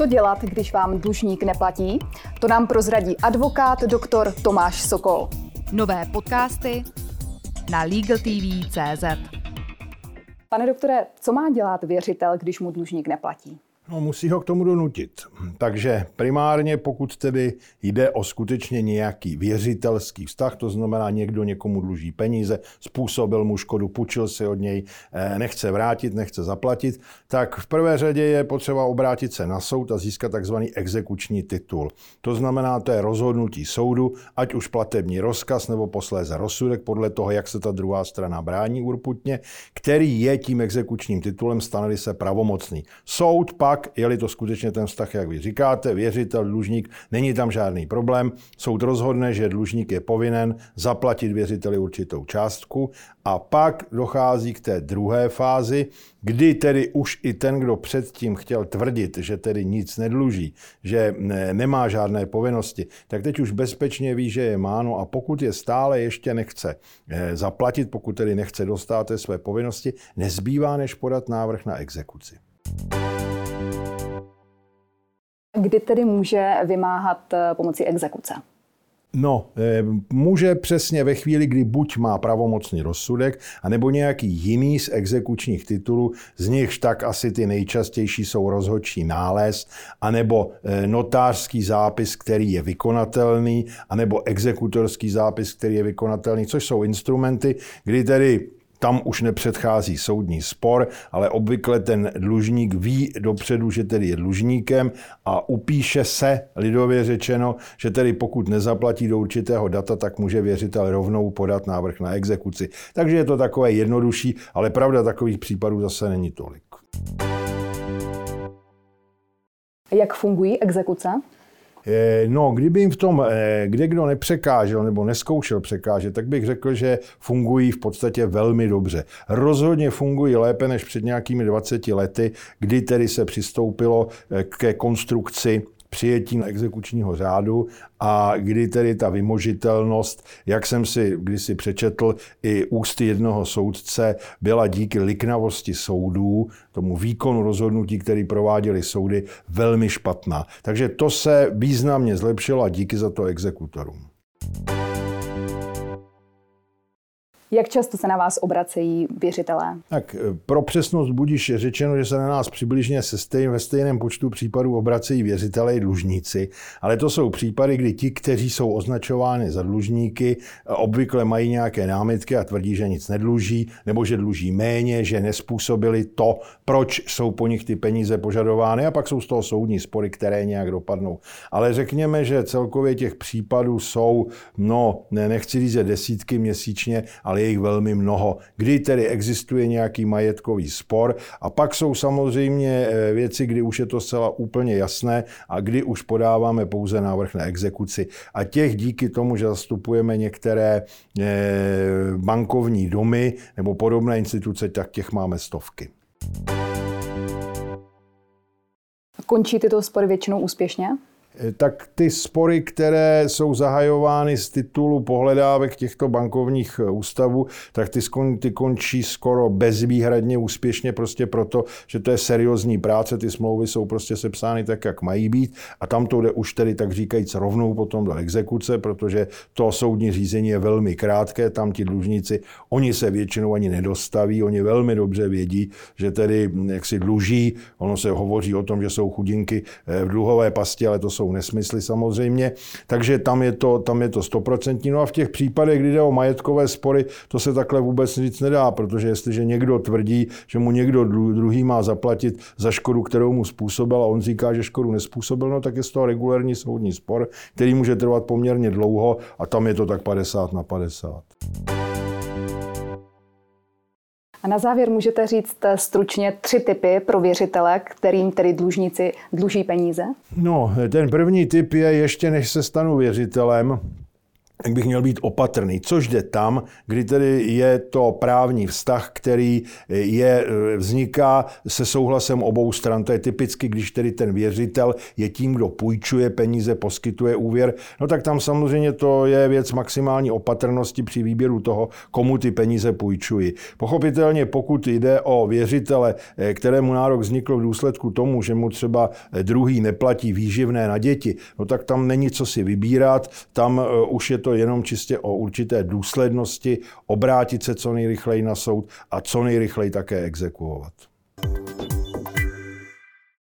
Co dělat, když vám dlužník neplatí? To nám prozradí advokát doktor Tomáš Sokol. Nové podcasty na LegalTV.cz Pane doktore, co má dělat věřitel, když mu dlužník neplatí? No, musí ho k tomu donutit. Takže primárně, pokud tedy jde o skutečně nějaký věřitelský vztah, to znamená někdo někomu dluží peníze, způsobil mu škodu, půjčil si od něj, eh, nechce vrátit, nechce zaplatit, tak v prvé řadě je potřeba obrátit se na soud a získat takzvaný exekuční titul. To znamená, to je rozhodnutí soudu, ať už platební rozkaz nebo posléze rozsudek, podle toho, jak se ta druhá strana brání urputně, který je tím exekučním titulem, stane se pravomocný. Soud pak pak, je-li to skutečně ten vztah, jak vy říkáte, věřitel, dlužník, není tam žádný problém. Soud rozhodne, že dlužník je povinen zaplatit věřiteli určitou částku a pak dochází k té druhé fázi, kdy tedy už i ten, kdo předtím chtěl tvrdit, že tedy nic nedluží, že nemá žádné povinnosti, tak teď už bezpečně ví, že je máno a pokud je stále ještě nechce eh, zaplatit, pokud tedy nechce dostat své povinnosti, nezbývá než podat návrh na exekuci. Kdy tedy může vymáhat eh, pomocí exekuce? No, eh, může přesně ve chvíli, kdy buď má pravomocný rozsudek, anebo nějaký jiný z exekučních titulů, z nichž tak asi ty nejčastější jsou rozhodčí nález, anebo eh, notářský zápis, který je vykonatelný, anebo exekutorský zápis, který je vykonatelný, což jsou instrumenty, kdy tedy tam už nepředchází soudní spor, ale obvykle ten dlužník ví dopředu, že tedy je dlužníkem a upíše se, lidově řečeno, že tedy pokud nezaplatí do určitého data, tak může věřitel rovnou podat návrh na exekuci. Takže je to takové jednodušší, ale pravda takových případů zase není tolik. Jak fungují exekuce? Eh, no, kdyby jim v tom, eh, kde kdo nepřekážel nebo neskoušel překážet, tak bych řekl, že fungují v podstatě velmi dobře. Rozhodně fungují lépe než před nějakými 20 lety, kdy tedy se přistoupilo eh, ke konstrukci přijetí exekučního řádu a kdy tedy ta vymožitelnost, jak jsem si kdysi přečetl i ústy jednoho soudce, byla díky liknavosti soudů, tomu výkonu rozhodnutí, který prováděli soudy, velmi špatná. Takže to se významně zlepšilo a díky za to exekutorům. Jak často se na vás obracejí věřitelé? Tak eh, pro přesnost budíš řečeno, že se na nás přibližně se stejn, ve stejném počtu případů obracejí věřitelé i dlužníci, ale to jsou případy, kdy ti, kteří jsou označováni za dlužníky, eh, obvykle mají nějaké námitky a tvrdí, že nic nedluží, nebo že dluží méně, že nespůsobili to, proč jsou po nich ty peníze požadovány a pak jsou z toho soudní spory, které nějak dopadnou. Ale řekněme, že celkově těch případů jsou, no, ne, nechci říct desítky měsíčně, ale je jich velmi mnoho, kdy tedy existuje nějaký majetkový spor a pak jsou samozřejmě eh, věci, kdy už je to zcela úplně jasné a kdy už podáváme pouze návrh na exekuci. A těch díky tomu, že zastupujeme některé eh, bankovní domy nebo podobné instituce, tak těch máme stovky. Končí tyto spory většinou úspěšně? Tak ty spory, které jsou zahajovány z titulu pohledávek těchto bankovních ústavů, tak ty, skon, ty končí skoro bezvýhradně úspěšně prostě proto, že to je seriózní práce, ty smlouvy jsou prostě sepsány tak, jak mají být a tam to jde už tedy tak říkajíc rovnou potom do exekuce, protože to soudní řízení je velmi krátké, tam ti dlužníci, oni se většinou ani nedostaví, oni velmi dobře vědí, že tedy jak si dluží, ono se hovoří o tom, že jsou chudinky eh, v dluhové pasti, ale to jsou nesmysly samozřejmě, takže tam je to, tam je to stoprocentní. No a v těch případech, kdy jde o majetkové spory, to se takhle vůbec nic nedá, protože jestliže někdo tvrdí, že mu někdo druhý má zaplatit za škodu, kterou mu způsobil a on říká, že škodu nespůsobil, no tak je z toho regulární soudní spor, který může trvat poměrně dlouho a tam je to tak 50 na 50. A na závěr můžete říct eh, stručně tři typy pro věřitele, kterým tedy dlužníci dluží peníze? No, ten první typ je ještě než se stanu věřitelem, tak bych měl být opatrný, což jde tam, kdy tedy je to právní vztah, který je, vzniká se souhlasem obou stran. To je typicky, když tedy ten věřitel je tím, kdo půjčuje peníze, poskytuje úvěr, no tak tam samozřejmě to je věc maximální opatrnosti při výběru toho, komu ty peníze půjčují. Pochopitelně, pokud jde o věřitele, kterému nárok vznikl v důsledku tomu, že mu třeba druhý neplatí výživné na děti, no tak tam není co si vybírat, tam už je to jenom čistě o určité důslednosti, obrátit se co nejrychleji na soud a co nejrychleji také exekuovat.